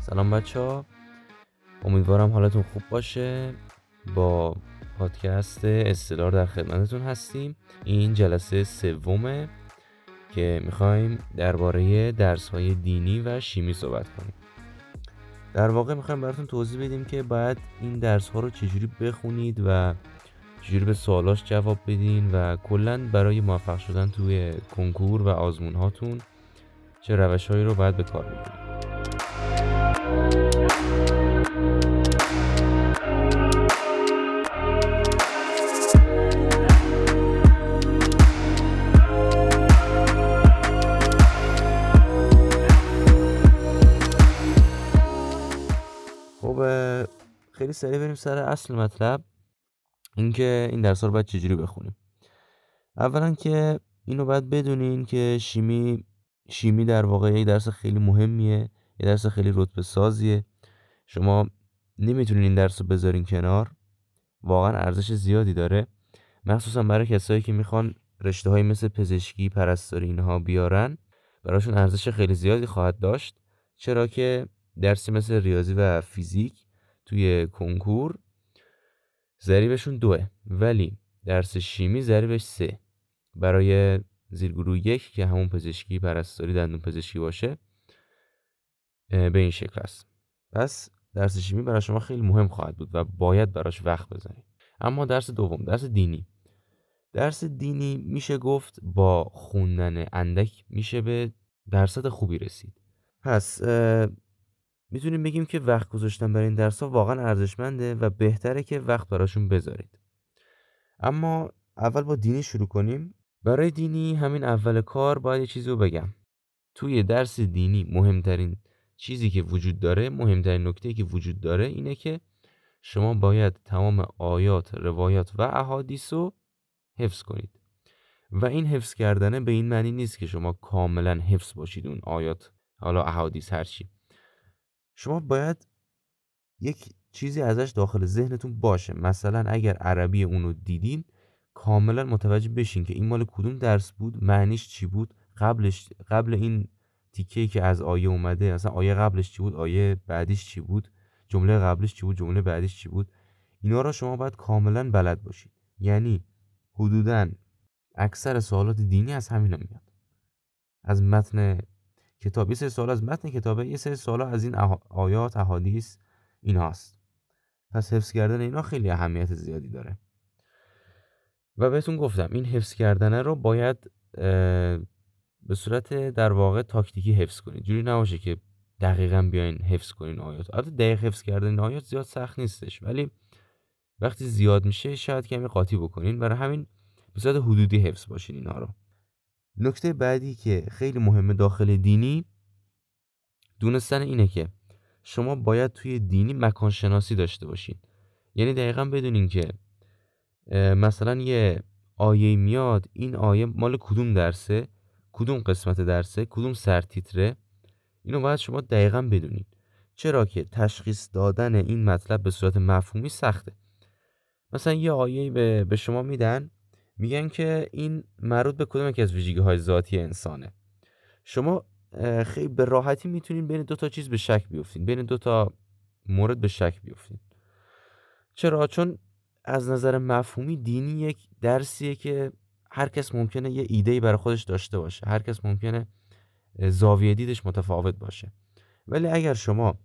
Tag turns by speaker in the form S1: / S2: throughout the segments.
S1: سلام بچه ها. امیدوارم حالتون خوب باشه. با پادکست استدار در خدمتتون هستیم. این جلسه سومه که می‌خوایم درباره درس های دینی و شیمی صحبت کنیم. در واقع می‌خوایم براتون توضیح بدیم که باید این درس ها رو چجوری بخونید و چجوری به سوالاش جواب بدین و کلا برای موفق شدن توی کنکور و آزمون هاتون چه روش هایی رو باید به کار بگیرید خیلی سریع بریم سر اصل مطلب. اینکه این درس رو باید چجوری بخونیم. اولا که اینو باید بدونین که شیمی شیمی در واقع یک درس خیلی مهمیه یه درس خیلی رتبه سازیه شما نمی‌تونین این درس رو بذارین کنار. واقعا ارزش زیادی داره. مخصوصا برای کسایی که می‌خوان رشته های مثل پزشکی پرستاری اینها بیارن براشون ارزش خیلی زیادی خواهد داشت. چرا که درسی مثل ریاضی و فیزیک توی کنکور ضریبشون دوه ولی درس شیمی ضریبش سه. برای زیرگروه یک که همون پزشکی پرستاری دندون پزشکی باشه به این شکل است پس درس شیمی برای شما خیلی مهم خواهد بود و باید براش وقت بذارید. اما درس دوم درس دینی. درس دینی میشه گفت با خوندن اندک میشه به درصد خوبی رسید. پس می‌تونیم بگیم که وقت گذاشتن برای این درس ها واقعا ارزشمنده و بهتره که وقت براشون بذارید. اما اول با دینی شروع کنیم. برای دینی همین اول کار باید یه چیزی رو بگم. توی درس دینی مهمترین چیزی که وجود داره مهمترین نکته که وجود داره اینه که شما باید تمام آیات روایات و احادیث رو حفظ کنید. و این حفظ کردنه به این معنی نیست که شما کاملا حفظ باشید اون آیات حالا احادیث هرچی شما باید یک چیزی ازش داخل ذهنتون باشه. مثلا اگر عربی اونو دیدین کاملا متوجه بشین که این مال کدوم درس بود معنیش چی بود قبلش قبل این تیکه که از آیه اومده مثلا آیه قبلش چی بود آیه بعدیش چی بود جمله قبلش چی بود جمله بعدیش چی بود اینا را شما باید کاملا بلد باشید یعنی حدودا اکثر سوالات دینی از همینا میاد. از متن کتاب. یه سری سوال از متن کتابه یه سری سوال از این آیات احادیث این هاست پس حفظ کردن اینا خیلی اهمیت زیادی داره. و بهتون گفتم این حفظ کردن رو باید به صورت در واقع تاکتیکی حفظ کنید. جوری نباشه که دقیقا بیاین حفظ کنین آیات. البته دقیق حفظ کردن آیات زیاد سخت نیستش ولی وقتی زیاد میشه شاید کمی قاطی بکنین. برای همین به صورت حدودی حفظ باشین اینا رو. نکته بعدی که خیلی مهمه داخل دینی دونستن اینه که شما باید توی دینی مکان شناسی داشته باشین. یعنی دقیقا بدونین که مثلا یه آیه میاد این آیه مال کدوم درسه؟ کدوم قسمت درسه؟ کدوم سرتیتره؟ اینو باید شما دقیقا بدونید چرا که تشخیص دادن این مطلب به صورت مفهومی سخته. مثلا یه آیه به شما میدن میگن که این مربوط به کدوم یکی از ویژگی های ذاتی انسانه. شما خیلی به راحتی می‌تونین بین دو تا چیز به شک بیفتین بین دو تا مورد به شک بیفتین. چرا؟ چون از نظر مفهومی دینی یک درسیه که هر کس ممکنه یه ایده برای خودش داشته باشه. هر کس ممکنه زاویه دیدش متفاوت باشه. ولی اگر شما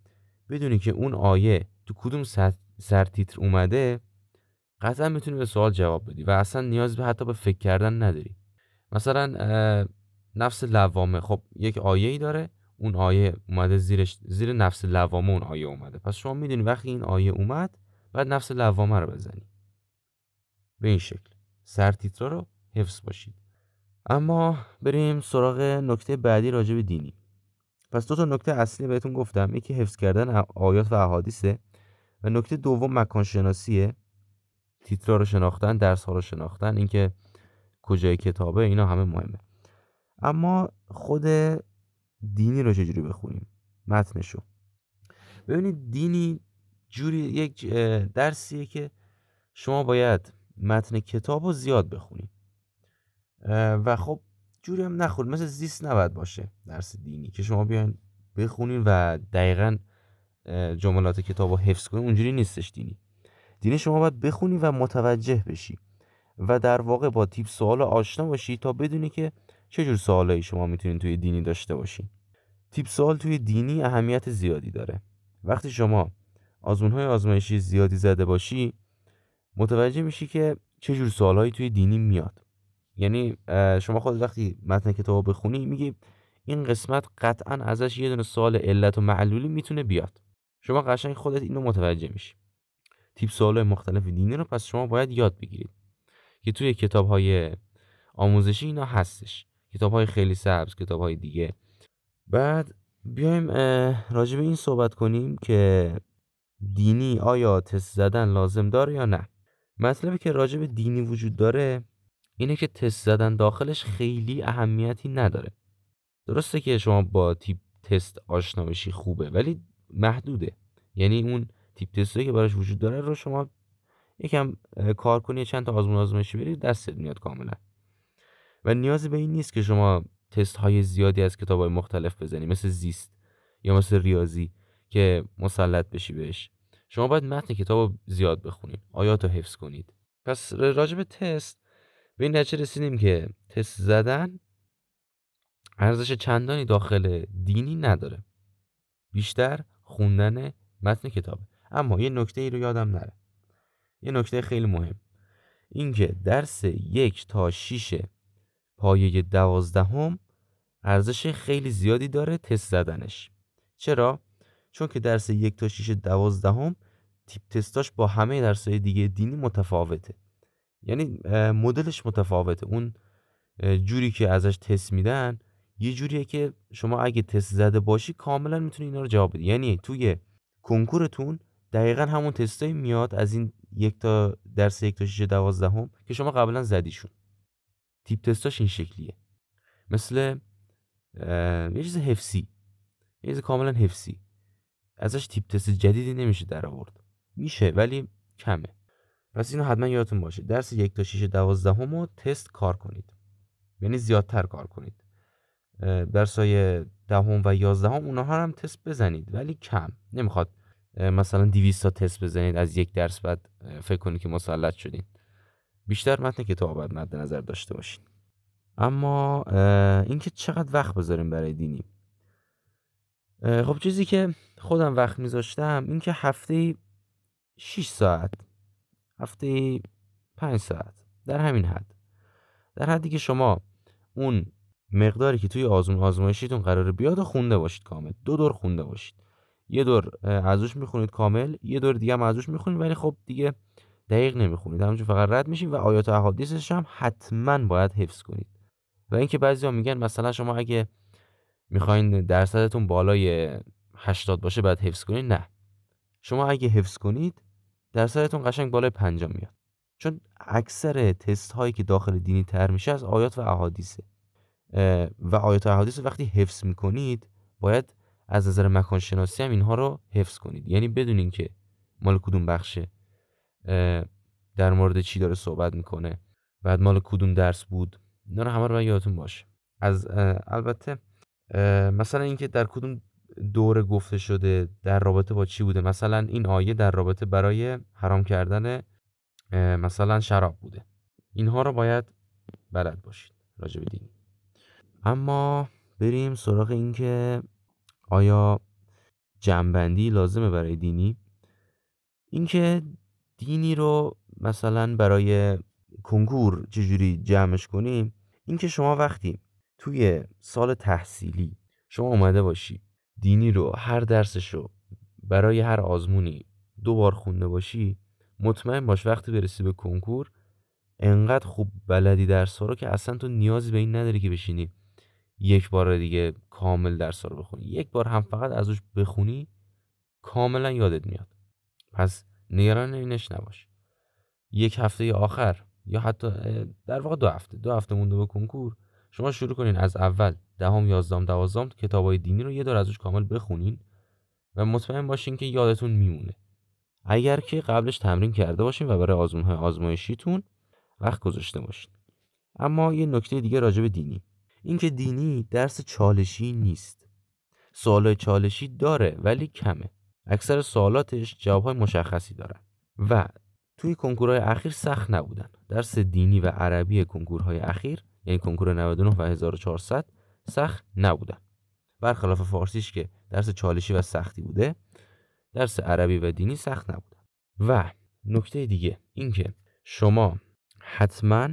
S1: بدونی که اون آیه تو کدوم سرتیتر اومده قطعا می‌تونی به سوال جواب بدی و اصلا نیاز به حتی به فکر کردن نداری. مثلا نفس لوامه. خب یک آیه ای داره اون آیه اومده زیرش زیر نفس لوامه اون آیه اومده. پس شما می‌دونی وقتی این آیه اومد بعد نفس لوامه رو بزنی. به این شکل. سرتیترا رو حفظ باشید. اما بریم سراغ نکته بعدی راجع به دینی. پس دو تا نکته اصلی بهتون گفتم. یکی حفظ کردن آیات و احادیثه و نکته دوم مکان شناسیه تیترا رو شناختن درس ها رو شناختن اینکه کجای کتابه اینا همه مهمه. اما خود دینی رو چجوری بخونیم؟ متنشو. ببینید دینی جوری یک درسیه که شما باید متن کتاب رو زیاد بخونید و خب جوری هم نخور مثل زیست نباید باشه درس دینی. که شما بیاین بخونین و دقیقا جملات کتاب رو حفظ کنین اونجوری نیستش دینی. دینی شما باید بخونی و متوجه بشی و در واقع با تیپ سوال آشنا باشی تا بدونی که چه جور سوالایی شما می‌تونین توی دینی داشته باشین تیپ سوال توی دینی اهمیت زیادی داره. وقتی شما آزمون های آزمایشی زیادی زده باشی متوجه میشی که چه جور سوالایی توی دینی میاد. یعنی شما خود وقتی متن کتاب بخونی میگی این قسمت قطعا ازش یه دونه سوال علت و معلولی می‌تونه بیاد. شما قشنگ خودت اینو متوجه میشی. تیپ سوال مختلف دینی رو پس شما باید یاد بگیرید که توی کتاب های آموزشی اینا هستش. کتاب های خیلی سبز کتاب های دیگه. بعد بیایم راجع به این صحبت کنیم که دینی آیا تست زدن لازم داره یا نه. مطلبی که راجع به دینی وجود داره اینه که تست زدن داخلش خیلی اهمیتی نداره. درسته که شما با تیپ تست آشنا بشی خوبه ولی محدوده. یعنی اون تیپ تستی که براش وجود داره رو شما یکم کار کنی چند تا آزمون آزمایشی برید دستت میاد کاملا. و نیازی به این نیست که شما تست های زیادی از کتاب های مختلف بزنی مثل زیست یا مثل ریاضی که مسلط بشی بهش. شما باید متن کتاب زیاد بخونید آیات رو حفظ کنید. پس راجب تست به این نتیجه رسیدیم که تست زدن ارزش چندانی داخل دینی نداره. بیشتر خوندن متن کتاب اما یه نکته ای رو یادم نره. یه نکته خیلی مهم. اینکه درس یک تا شیش پایه دوازدهم ارزش خیلی زیادی داره تست زدنش. چرا؟ چون که درس یک تا شیش دوازدهم تیپ تستاش با همه درسهای دیگه دینی متفاوته. یعنی مدلش متفاوته. اون جوری که ازش تست میدن یه جوریه که شما اگه تست زده باشی کاملا می‌تونی اینا رو جواب بدی. یعنی توی کنکورتون دقیقا همون تستایی میاد از این یک تا درس یک تا شیش دوازدهم که شما قبلا زدیشون. تیپ تستاش این شکلیه. مثل یه چیز حفظی یه چیز کاملا حفظی ازش تیپ تست جدیدی نمیشه در آورد. میشه ولی کمه. پس اینو حتما یادتون باشه. درس یک تا شیش دوازدهم رو تست کار کنید. یعنی زیادتر کار کنید. درس های دهم و یازدهم اونها هم تست بزنید ولی کم. نمی‌خواد مثلا 200 تا تست بزنید از یک درس بعد فکر کنید که مسلط شدین. بیشتر متن کتاب باید مد نظر داشته باشین. اما اینکه چقدر وقت بذاریم برای دینی. خب چیزی که خودم وقت میذاشتم اینکه هفته 6 ساعت هفته 5 ساعت در همین حد. در حدی که شما اون مقداری که توی آزمون آزمایشیتون قرار بیاد و خونده باشید کامل. دو دور خونده باشید. یه دور ازش می‌خونید کامل یه دور دیگه هم ازش می‌خونید ولی خب دیگه دقیق نمی‌خونید. همونجور فقط رد میشین و آیات و احادیثش هم حتما باید حفظ کنید. و اینکه بعضیا میگن مثلا شما اگه می‌خواین درصدتون بالای 80 باشه باید حفظ کنید نه. شما اگه حفظ کنید درصدتون قشنگ بالای 50 میاد. چون اکثر تست هایی که داخل دینی تر میشه از آیات و احادیثه. و آیات و احادیث وقتی حفظ می‌کنید باید از نظر مکان شناسی هم اینها رو حفظ کنید. یعنی بدونین که مال کدوم بخشه در مورد چی داره صحبت می‌کنه بعد مال کدوم درس بود اینا رو همه رو یادتون باشه. از البته مثلا اینکه در کدوم دوره گفته شده در رابطه با چی بوده مثلا این آیه در رابطه برای حرام کردن مثلا شراب بوده. اینها رو باید بلد باشید راجع به دینی اما بریم سراغ اینکه آیا جنبندی لازمه برای دینی؟ اینکه دینی رو مثلا برای کنکور چجوری جمعش کنیم اینکه شما وقتی توی سال تحصیلی شما اومده باشی دینی رو هر درسش رو برای هر آزمونی دو بار خونده باشی مطمئن باش وقتی برسی به کنکور انقدر خوب بلدی درس رو که اصلا تو نیازی به این نداری که بشینی. یک بار دیگه کامل درس رو بخونی. یک بار هم فقط ازش بخونی کاملا یادت میاد. پس نگران اینش نباش. یک هفته آخر یا حتی در واقع دو هفته. دو هفته مونده به کنکور. شما شروع کنین از اول. دهم یازدهم دوازدهم کتابای دینی رو یه دور ازش کامل بخونین و مطمئن باشین که یادتون میمونه. اگر که قبلش تمرین کرده باشین و برای آزمون های آزمایشیتون وقت گذاشته باشین. اما یه نکته دیگه راجع به دینی. اینکه دینی درس چالشی نیست. سوال چالشی داره ولی کمه. اکثر سوالاتش جوابهای مشخصی دارن. و توی کنکورهای اخیر سخت نبودن. درس دینی و عربی کنکورهای اخیر یعنی کنکور 99 و 1400 سخت نبودن. برخلاف فارسیش که درس چالشی و سختی بوده درس عربی و دینی سخت نبودن. و نکته دیگه اینکه شما حتما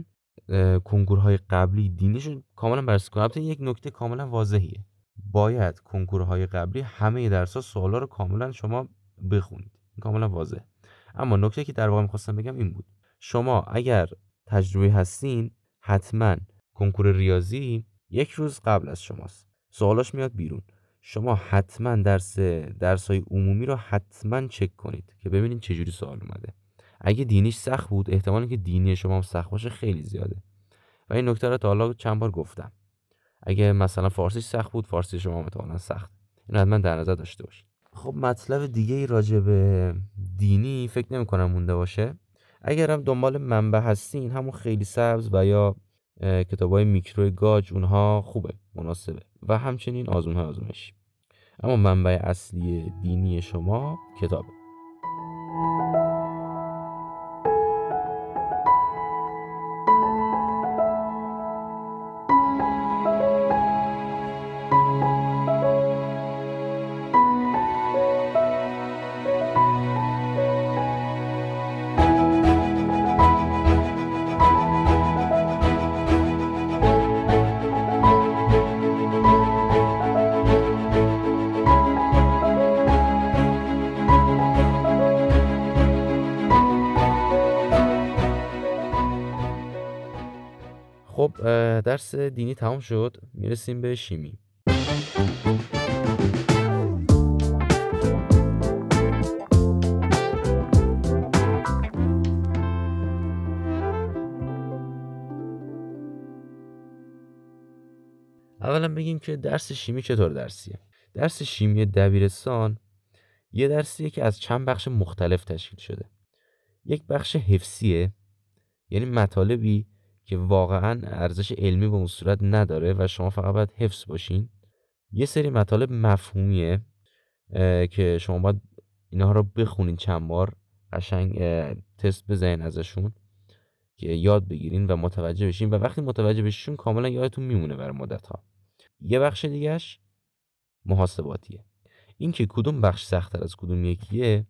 S1: کنکورهای قبلی دینیشون کاملا بررسی کنید یک نکته کاملا واضحیه. باید کنکورهای قبلی همه درس‌ها سوالا رو کاملا شما بخونید. کاملا واضح اما نکته که در واقع می‌خواستم بگم این بود. شما اگر تجربه هستین حتما کنکور ریاضی یک روز قبل از شماست. سوالاش میاد بیرون. شما حتما درس درس های عمومی رو حتما چک کنید که ببینید چجوری سوال اومده. اگه دینیش سخت بود احتمالی که دینی شما هم سخت باشه خیلی زیاده. و این نکته رو تا حالا چند بار گفتم. اگه مثلا فارسی سخت بود فارسی شما مثلا سخت. این حتما در نظر داشته باشید. خب مطلب دیگه ای راجع به دینی فکر نمی کنم مونده باشه. اگر هم دنبال منبع هستین همون خیلی سبز و یا کتاب های میکرو گاج اونها خوبه مناسبه. و همچنین آزمون های اما منبع اصلی دینی شما کتابه. درس دینی تمام شد. می‌رسیم به شیمی. اولا بگیم که درس شیمی چطور درسیه؟ درس شیمی دبیرستان یه درسیه که از چند بخش مختلف تشکیل شده. یک بخش حفظیه یعنی مطالبی که واقعا ارزش علمی به اون صورت نداره و شما فقط باید حفظ باشین. یه سری مطالب مفهومیه که شما باید اینها رو بخونین چند بار قشنگ تست بزنین ازشون که یاد بگیرین و متوجه بشین و وقتی متوجه بشین کاملا یادتون میمونه برای مدت ها یه بخش دیگهش محاسباتیه. این که کدوم بخش سختتر از کدوم یکیه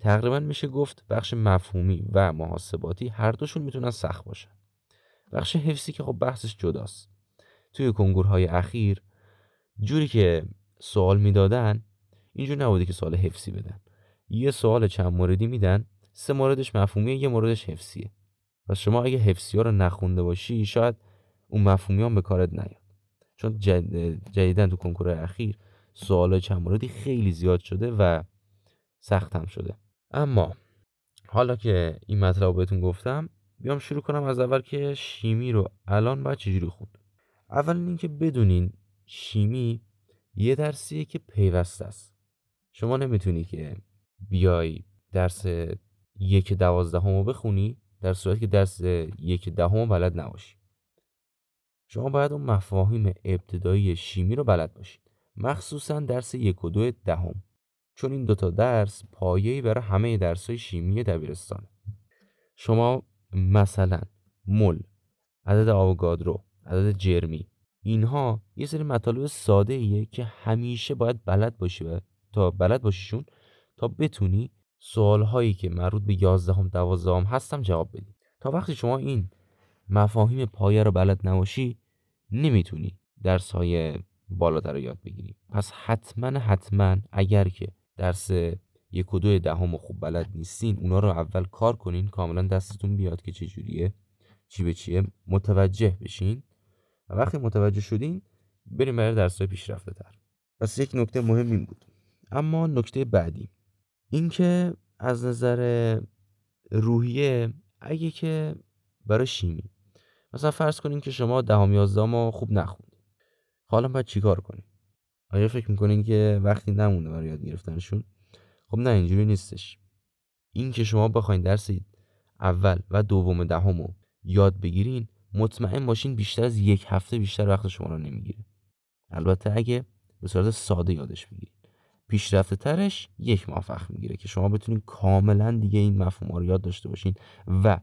S1: تقریبا میشه گفت بخش مفهومی و محاسباتی هر دوشون می‌تونن سخت باشن. بخش حفظی که خب بحثش جداست. توی کنکورهای اخیر جوری که سوال می‌دادن اینجور نبوده که سوال حفظی بدن. یه سوال چند موردی میدن سه موردش مفهومیه یه موردش حفظیه. پس شما اگه حفظی ها رو نخونده باشی شاید اون مفهومی هم به کارت نیاد. چون جدیدن تو کنکور اخیر سوال چند موردی خیلی زیاد شده و سخت هم شده. اما حالا که این مطلب بهتون گفتم بیام شروع کنم از اول که شیمی رو. الان باید چجوری خوند؟ اول اینکه بدونین شیمی یه درسیه که پیوسته است. شما نمی‌تونی که بیای درس یک دوازدهم رو بخونی در صورتی که درس یک دهم بلد نباشی. شما باید اون مفاهیم ابتدایی شیمی رو بلد باشید مخصوصا درس یک و دو دهم. چون این دوتا درس پایه‌ای برای همه درس‌های شیمی دبیرستانه. شما مثلا مول عدد آوگادرو عدد جرمی. اینها یه سری مطالب ساده ایه که همیشه باید بلد باشی و تا بلد باشیشون تا بتونی سوال هایی که مربوط به 11 هم 12 هم هستم جواب بدی. تا وقتی شما این مفاهیم پایه رو بلد نباشی نمی‌تونی درس های بالاتر رو یاد بگیری. پس حتما حتما اگر که درس یک و دو دهم خوب بلد نیستین. اونا رو اول کار کنین. کاملا دستتون بیاد که چجوریه چی به چیه. متوجه بشین. و وقتی متوجه شدین بریم برای درس های پیشرفته تر پس یک نکته مهم این بود. اما نکته بعدی. اینکه از نظر روحیه اگه که برای شیمی. مثلا فرض کنین که شما دهم یازدهم خوب نخوندید حالا باید چیکار کنین؟ آیا فکر می‌کنین که وقتی نمونه برای یاد گرفتنشون؟ خب نه اینجوری نیستش. این که شما بخواین درس اول و دوم دهم رو یاد بگیرین مطمئن باشین بیشتر از یک هفته بیشتر وقت شما رو نمی‌گیره. البته اگه به صورت ساده یادش بگیرید پیشرفته ترش یک ماه وقت می‌گیره که شما بتونین کاملا دیگه این مفهوم رو یاد داشته باشین و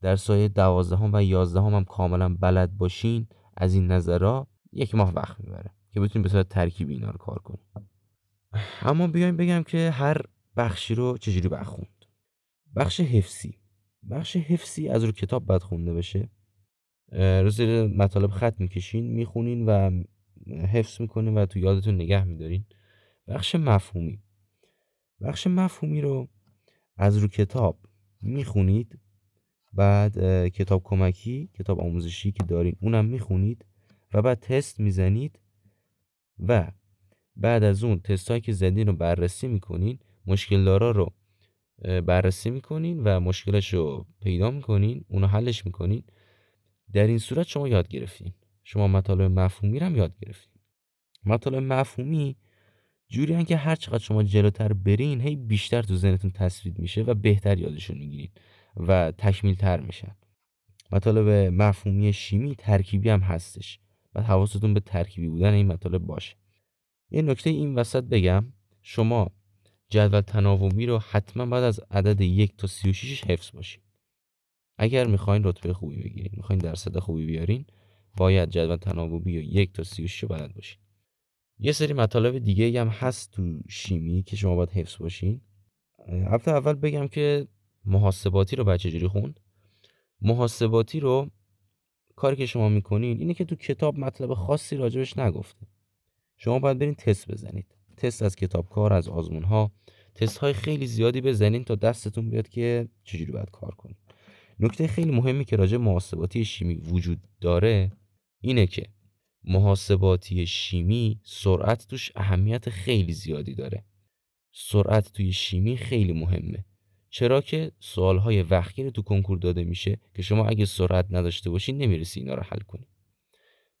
S1: در سایه دوازدهم و یازدهم هم کاملا بلد باشین از این نظرها یک ماه وقت می‌بره که بتونین به صورت ترکیبی اینا رو کار کنین. اما بیایم بگم که هر بخشی رو چجوری بخوند بخش حفظی. بخش حفظی از رو کتاب باید خونده بشه. روز مطالب خط می‌کشین می‌خونین و حفظ می‌کنین و تو یادتون نگه میدارین. بخش مفهومی. بخش مفهومی رو از رو کتاب می‌خونید بعد کتاب کمکی کتاب آموزشی که دارین اونم می‌خونید و بعد تست می‌زنید و بعد از اون تست هایی که زدین رو بررسی می‌کنین مشکل دارا رو بررسی می‌کنین و مشکلش رو پیدا می‌کنین اونو حلش می‌کنین. در این صورت شما یاد گرفتین. شما مطالب مفهومی رو هم یاد گرفتین. مطالب مفهومی جوری که هر چقدر شما جلوتر برین هی بیشتر تو ذهنتون تصویر میشه و بهتر یادشون می‌گیرین و تکمیل تر میشن. مطالب مفهومی شیمی ترکیبی هم هستش. و حواستون به ترکیبی بودن این مطالب باشه. یه نکته این وسط بگم. شما جدول تناوبی رو حتما بعد از عدد یک تا سی و حفظ باشید اگر می‌خواین رتبه خوبی بگیرین می‌خواین درصد خوبی بیارین باید جدول تناوبی و یک تا سی و بلد باشین. یه سری مطالب دیگه هم هست تو شیمی که شما باید حفظ باشین. هفته اول بگم که محاسباتی رو بچه جوری خوند؟ محاسباتی رو کاری که شما می‌کنین اینه که تو کتاب مطلب خاصی راجبش نگفته. شما باید برین تست بزنید. تست از کتاب کار از آزمون ها تست های خیلی زیادی بزنین تا دستتون بیاد که چجوری باید کار کنید نکته خیلی مهمی که راجع محاسباتی شیمی وجود داره اینه که محاسباتی شیمی سرعت توش اهمیت خیلی زیادی داره. سرعت توی شیمی خیلی مهمه. چرا که سوالهای وقتی تو کنکور داده میشه که شما اگه سرعت نداشته باشین نمی‌رسی اینا رو حل کنی.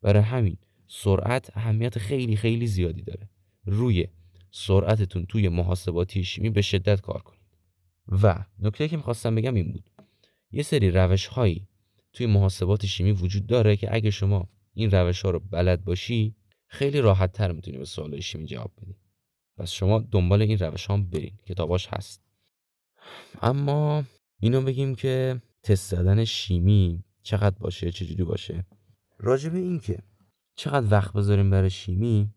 S1: برای همین سرعت اهمیت خیلی خیلی زیادی داره. روی سرعتتون توی محاسباتی شیمی به شدت کار کنید. و نکته که می‌خواستم بگم این بود. یه سری روش هایی توی محاسبات شیمی وجود داره که اگه شما این روش ها رو بلد باشی خیلی راحت تر می‌تونی به سوال شیمی جواب بدی. پس شما دنبال این روش ها برین. کتاباش هست. اما اینو بگیم که تست زدن شیمی چقدر باشه؟ چجوری باشه؟ راجع به این که چقدر وقت بذاریم برای شیمی؟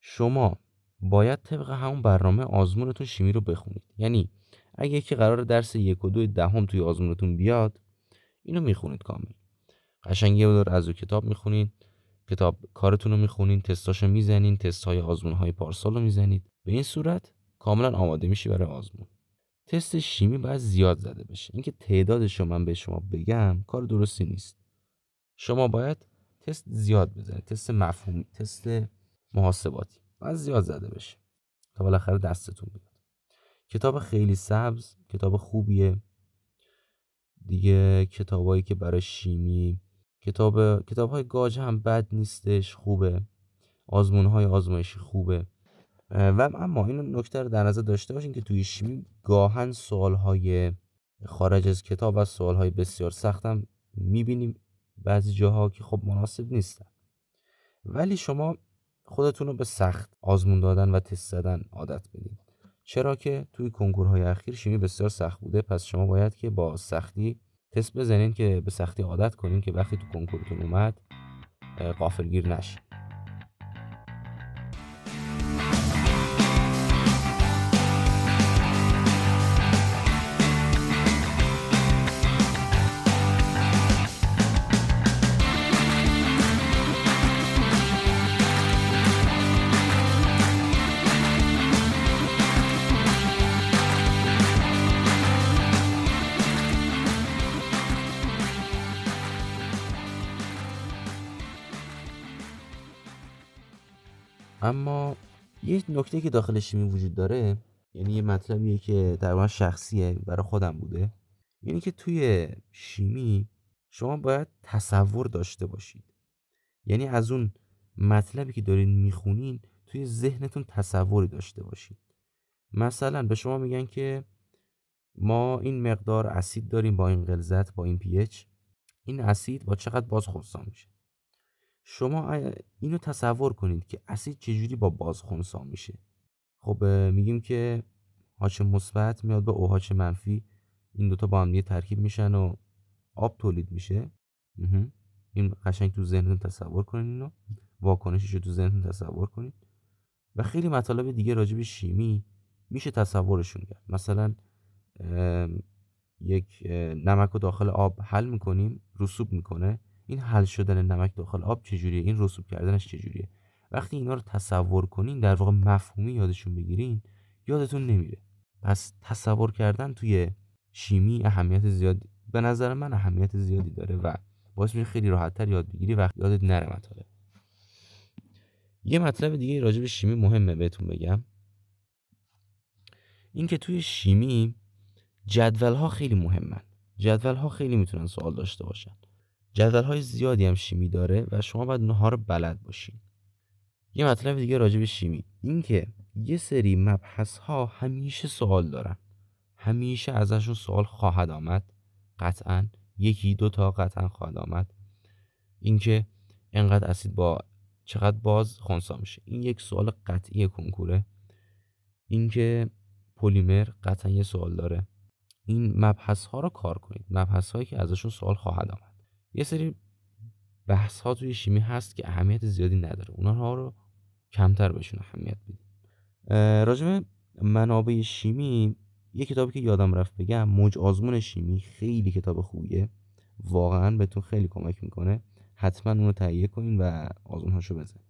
S1: شما باید طبق همون برنامه آزمونتون شیمی رو بخونید. یعنی اگه یکی قرار درس یک و دو دهم توی آزمونتون بیاد اینو می‌خونید کامل. قشنگ یه دور از او کتاب می‌خونید کتاب کارتون رو می‌خونید تستاشو می‌زنید تست های آزمون های پارسال رو می‌زنید. به این صورت کاملا آماده میشی برای آزمون. تست شیمی باید زیاد زده بشه. اینکه تعدادش رو من به شما بگم کار درستی نیست. شما باید تست زیاد بزنید تست مفهومی تست محاسباتی. باید زیاد زده بشه. تا بالاخره دستتون بیاد. کتاب خیلی سبز کتاب خوبیه. دیگه کتابایی که برای شیمی کتاب کتاب های گاج هم بد نیستش خوبه. آزمون های آزمایشی خوبه. و اما این نکته رو در نظر داشته باشین که توی شیمی گاهن سوال های خارج از کتاب و سوال های بسیار سختم می‌بینیم. بعضی جاها که خب مناسب نیستن. ولی شما خودتون رو به سخت آزمون دادن و تست زدن عادت بدین چرا که توی کنکورهای اخیر شیمی بسیار سخت بوده. پس شما باید که با سختی تست بزنین که به سختی عادت کنین که وقتی تو کنکورتون اومد قافلگیر نشین. نکته که داخل شیمی وجود داره یعنی یه مطلبیه که در شخصیه برای خودم بوده. یعنی که توی شیمی شما باید تصور داشته باشید. یعنی از اون مطلبی که دارین می‌خونین توی ذهنتون تصوری داشته باشید. مثلا به شما میگن که ما این مقدار اسید داریم با این غلظت با این پی این اسید با چقدر باز خونسا میشه؟ شما اینو تصور کنید که اسید چجوری با باز خونسا میشه. خب میگیم که هاچ مثبت میاد به اوهاچ منفی این دوتا با هم دیگه ترکیب میشن و آب تولید میشه. این قشنگ تو ذهنتون تصور کنید اینو. واکنشش رو تو ذهنتون تصور کنید و خیلی مطالب دیگه راجع به شیمی میشه تصورشون کرد. مثلا یک نمک رو داخل آب حل می‌کنیم رسوب می‌کنه. این حل شدن نمک داخل آب چجوریه؟ این رسوب کردنش چجوریه؟ وقتی اینا رو تصور کنین در واقع مفهومی یادشون بگیرین یادتون نمیره. پس تصور کردن توی شیمی اهمیت زیادی به نظر من اهمیت زیادی داره و باعث میشه خیلی راحتتر یاد بگیری و یادت نره مطالب. یه مطلب دیگه راجع به شیمی مهمه بهتون بگم. اینکه توی شیمی جدول ها خیلی مهمن. جدول ها خیلی می‌تونن سوال داشته باشن. جدول های زیادی هم شیمی داره و شما باید اونها رو بلد باشین. یه مطلب دیگه راجع به شیمی. اینکه یه سری مبحث ها همیشه سوال دارن. همیشه ازشون سوال خواهد آمد. قطعا یکی دو تا قطعا خواهد آمد. اینکه انقدر اسید با چقدر باز خونسا میشه. این یک سوال قطعی کنکوره. اینکه پلیمر قطعا یه سوال داره. این مبحث ها رو کار کنید. مبحث هایی که ازشون سوال خواهد آمد. یه سری بحث ها توی شیمی هست که اهمیت زیادی نداره. اونها رو کمتر بهشون اهمیت بدید راجع منابع شیمی یه کتابی که یادم رفت بگم موج آزمون شیمی خیلی کتاب خوبیه. واقعا بهتون خیلی کمک می‌کنه. حتما اونو تهیه کنین و آزمونهاشو بزنین.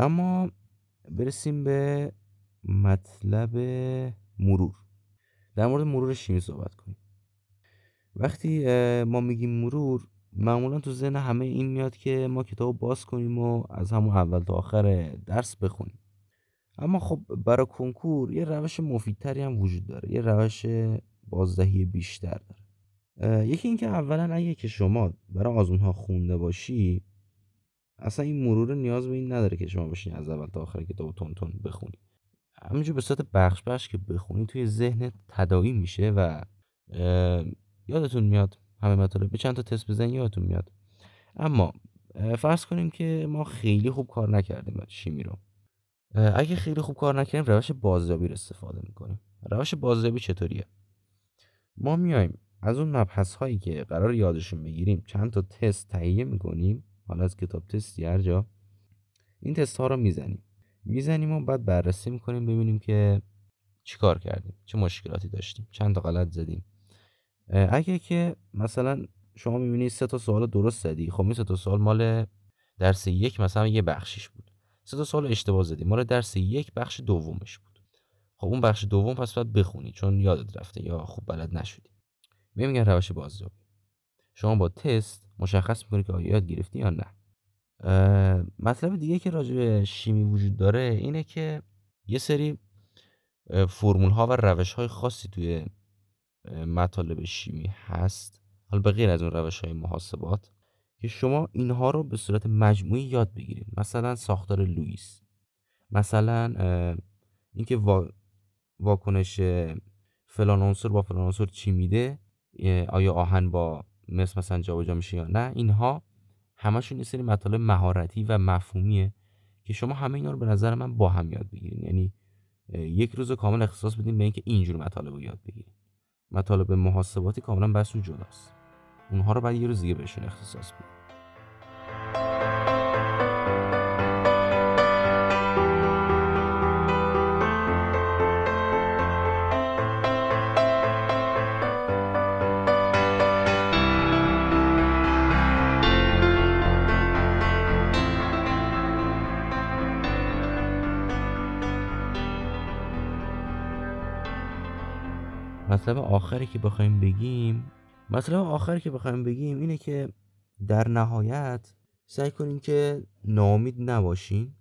S1: اما برسیم به مطلب مرور. در مورد مرور شیمی صحبت کنیم. وقتی ما میگیم مرور معمولا تو ذهن همه این میاد که ما کتاب باز کنیم و از همون اول تا آخر درس بخونیم. اما خب برای کنکور یه روش مفیدتری هم وجود داره یه روش بازدهی بیشتر داره. یکی اینکه اولا اگه که شما برای آزمون ها خونده باشی اصلا این مرور نیاز به این نداره که شما بشین از اول تا آخر کتاب تون تون بخونی. همینجور به صورت بخش بخش که بخونی توی ذهن تداعی میشه و یادتون میاد همه مطالب؟ به چند تا تست بزنید یادتون میاد. اما فرض کنیم که ما خیلی خوب کار نکردیم شیمی رو. اگه خیلی خوب کار نکردیم روش بازیابی رو استفاده می‌کنیم. روش بازیابی چطوریه؟ ما میایم از اون مبحث هایی که قرار یادشون بگیریم چند تا تست تهیه می‌کنیم. حالا از کتاب تستی هر جا. این تست ها رو می‌زنیم. می‌زنیم و بعد بررسی می‌کنیم ببینیم که چیکار کردیم چه مشکلاتی داشتیم چند تا غلط زدیم. اگه که مثلا شما می‌بینید سه تا سوال درست زدی خب این سه تا سوال مال درس یک مثلا یه بخشیش بود. سه تا سوال اشتباه زدی مال درس یک بخش دومش بود. خب اون بخش دوم پس باید بخونی چون یادت رفته یا خوب بلد نشدی. میگن روش بازیابی. شما با تست مشخص می‌کنی که آیا یاد گرفتی یا نه. مطلب دیگه که راجع به شیمی وجود داره اینه که یه سری فرمول ها و روش های خاصی توی مطالب شیمی هست. حالا به غیر از اون روش های محاسبات که شما اینها رو به صورت مجموعی یاد بگیرید. مثلا ساختار لوئیس. مثلا اینکه واکنش فلان عنصر با فلان عنصر چی میده؟ آیا آهن با مس مثلا جابجا میشه یا نه؟ اینها همشون یه سری مطالب مهارتی و مفهومیه که شما همه اینا رو به نظر من با هم یاد بگیرین یعنی یک روز کامل اختصاص بدین به اینکه اینجور مطالب رو یاد بگیرین مطالب محاسباتی کاملا بحث جداست. اونها رو باید یه روز دیگه بهشون اختصاص بدین مطلب آخری که بخوایم بگیم مطلب آخری که بخوایم بگیم اینه که در نهایت سعی کنیم که ناامید نباشین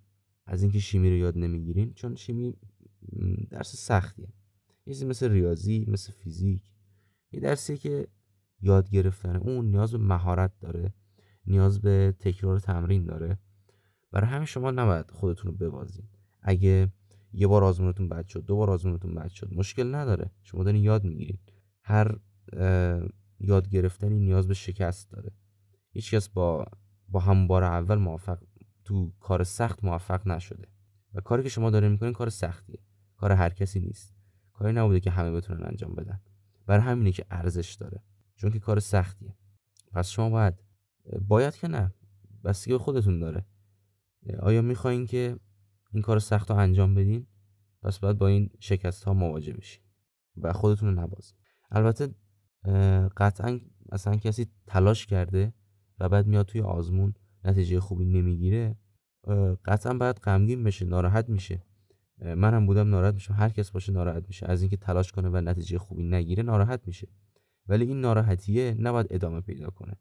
S1: از اینکه شیمی رو یاد نمی‌گیرین چون شیمی درس سختیه. یه مثل ریاضی مثل فیزیک یه درسی که یاد گرفتن اون نیاز به مهارت داره نیاز به تکرار تمرین داره. برای همین شما نباید خودتون رو ببازین. اگه یه بار آزمونتون بد شد دو بار آزمونتون بد شد. مشکل نداره. شما دارین یاد می‌گیرین. هر یاد گرفتنی نیاز به شکست داره. هیچکس با با هم بار اول موفق تو کار سخت موفق نشده. و کاری که شما دارین می‌کنین کار سختیه. کار هر کسی نیست. کاری نبوده که همه بتونن انجام بدن. برای همینه که ارزش داره. چون که کار سختیه. پس شما باید باید که نه. بستگی خودتون داره. آیا می‌خواین که این کار سخت رو انجام بدین پس باید با این شکست ها مواجه بشین و خودتون رو نبازین. البته قطعا مثلا کسی تلاش کرده و بعد میاد توی آزمون نتیجه خوبی نمی‌گیره قطعا باید غمگین بشه ناراحت میشه. منم بودم ناراحت میشم هر کس باشه ناراحت میشه. از اینکه تلاش کنه و نتیجه خوبی نگیره ناراحت میشه. ولی این ناراحتیه نباید ادامه پیدا کنه.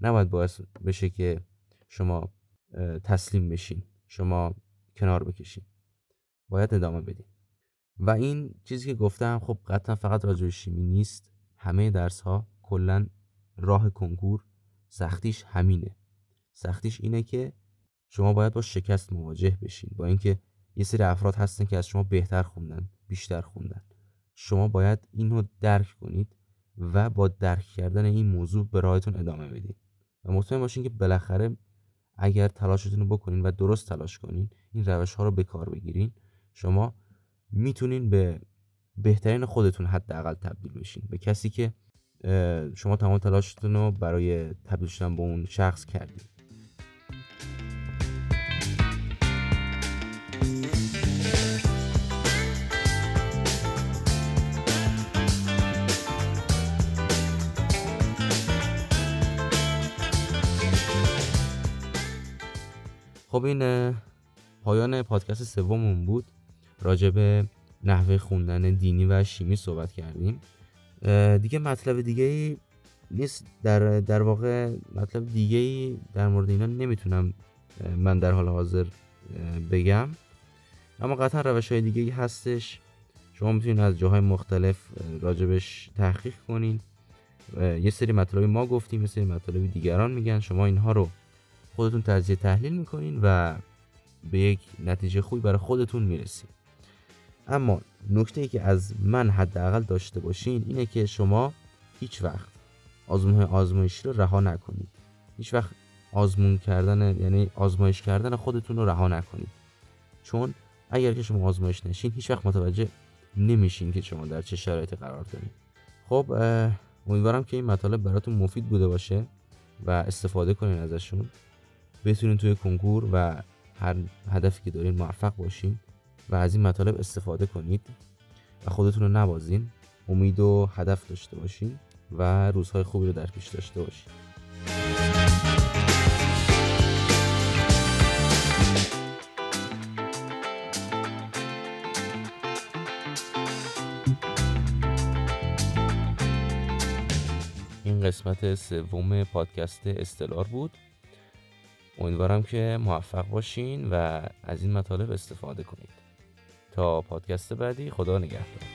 S1: نباید باعث بشه که شما تسلیم بشین. شما کنار بکشین باید ادامه بدین و این چیزی که گفتم خب قطعا فقط راجع شیمی نیست. همه درس ها کلا راه کنکور سختیش همینه. سختیش اینه که شما باید با شکست مواجه بشین. با اینکه یه سری افراد هستن که از شما بهتر خوندن بیشتر خوندن. شما باید اینو درک کنید و با درک کردن این موضوع به راهتون ادامه بدید. و مطمئن باشین که بالاخره اگر تلاشتون رو بکنین و درست تلاش کنین این روش ها رو به کار بگیرین شما می‌تونین به بهترین خودتون حداقل تبدیل بشین. به کسی که شما تمام تلاشتون رو برای تبدیل شدن به اون شخص کردید خب این پایان پادکست سوممون بود. راجع به نحوه خوندن دینی و شیمی صحبت کردیم. دیگه مطلب دیگه نیست. در, در واقع مطلب دیگه در مورد اینا نمی‌تونم من در حال حاضر بگم. اما قطعا روش های دیگه هستش. شما می‌تونید از جاهای مختلف راجبش تحقیق کنین. یه سری مطلبی ما گفتیم یه سری مطلبی دیگران میگن. شما اینها رو خودتون تجزیه تحلیل می‌کنین و به یک نتیجه خوبی برای خودتون می‌رسین. اما نکته ای که از من حداقل داشته باشین اینه که شما هیچ وقت آزمون آزمایشی رو رها نکنید. هیچ وقت آزمون کردن یعنی آزمایش کردن خودتون رو رها نکنید. چون اگر که شما آزمایش نشین هیچ وقت متوجه نمیشین که شما در چه شرایطی قرار دارید خب امیدوارم که این مطالب براتون مفید بوده باشه و استفاده کنین ازشون. بتونین توی کنکور و هر هدفی که دارین موفق باشین و از این مطالب استفاده کنید و خودتون رو نبازین امید و هدف داشته باشین و روزهای خوبی رو در پیش داشته باشین. این قسمت سوم پادکست استلار بود. امیدوارم که موفق باشین و از این مطالب استفاده کنید. تا پادکست بعدی خدا نگهدار.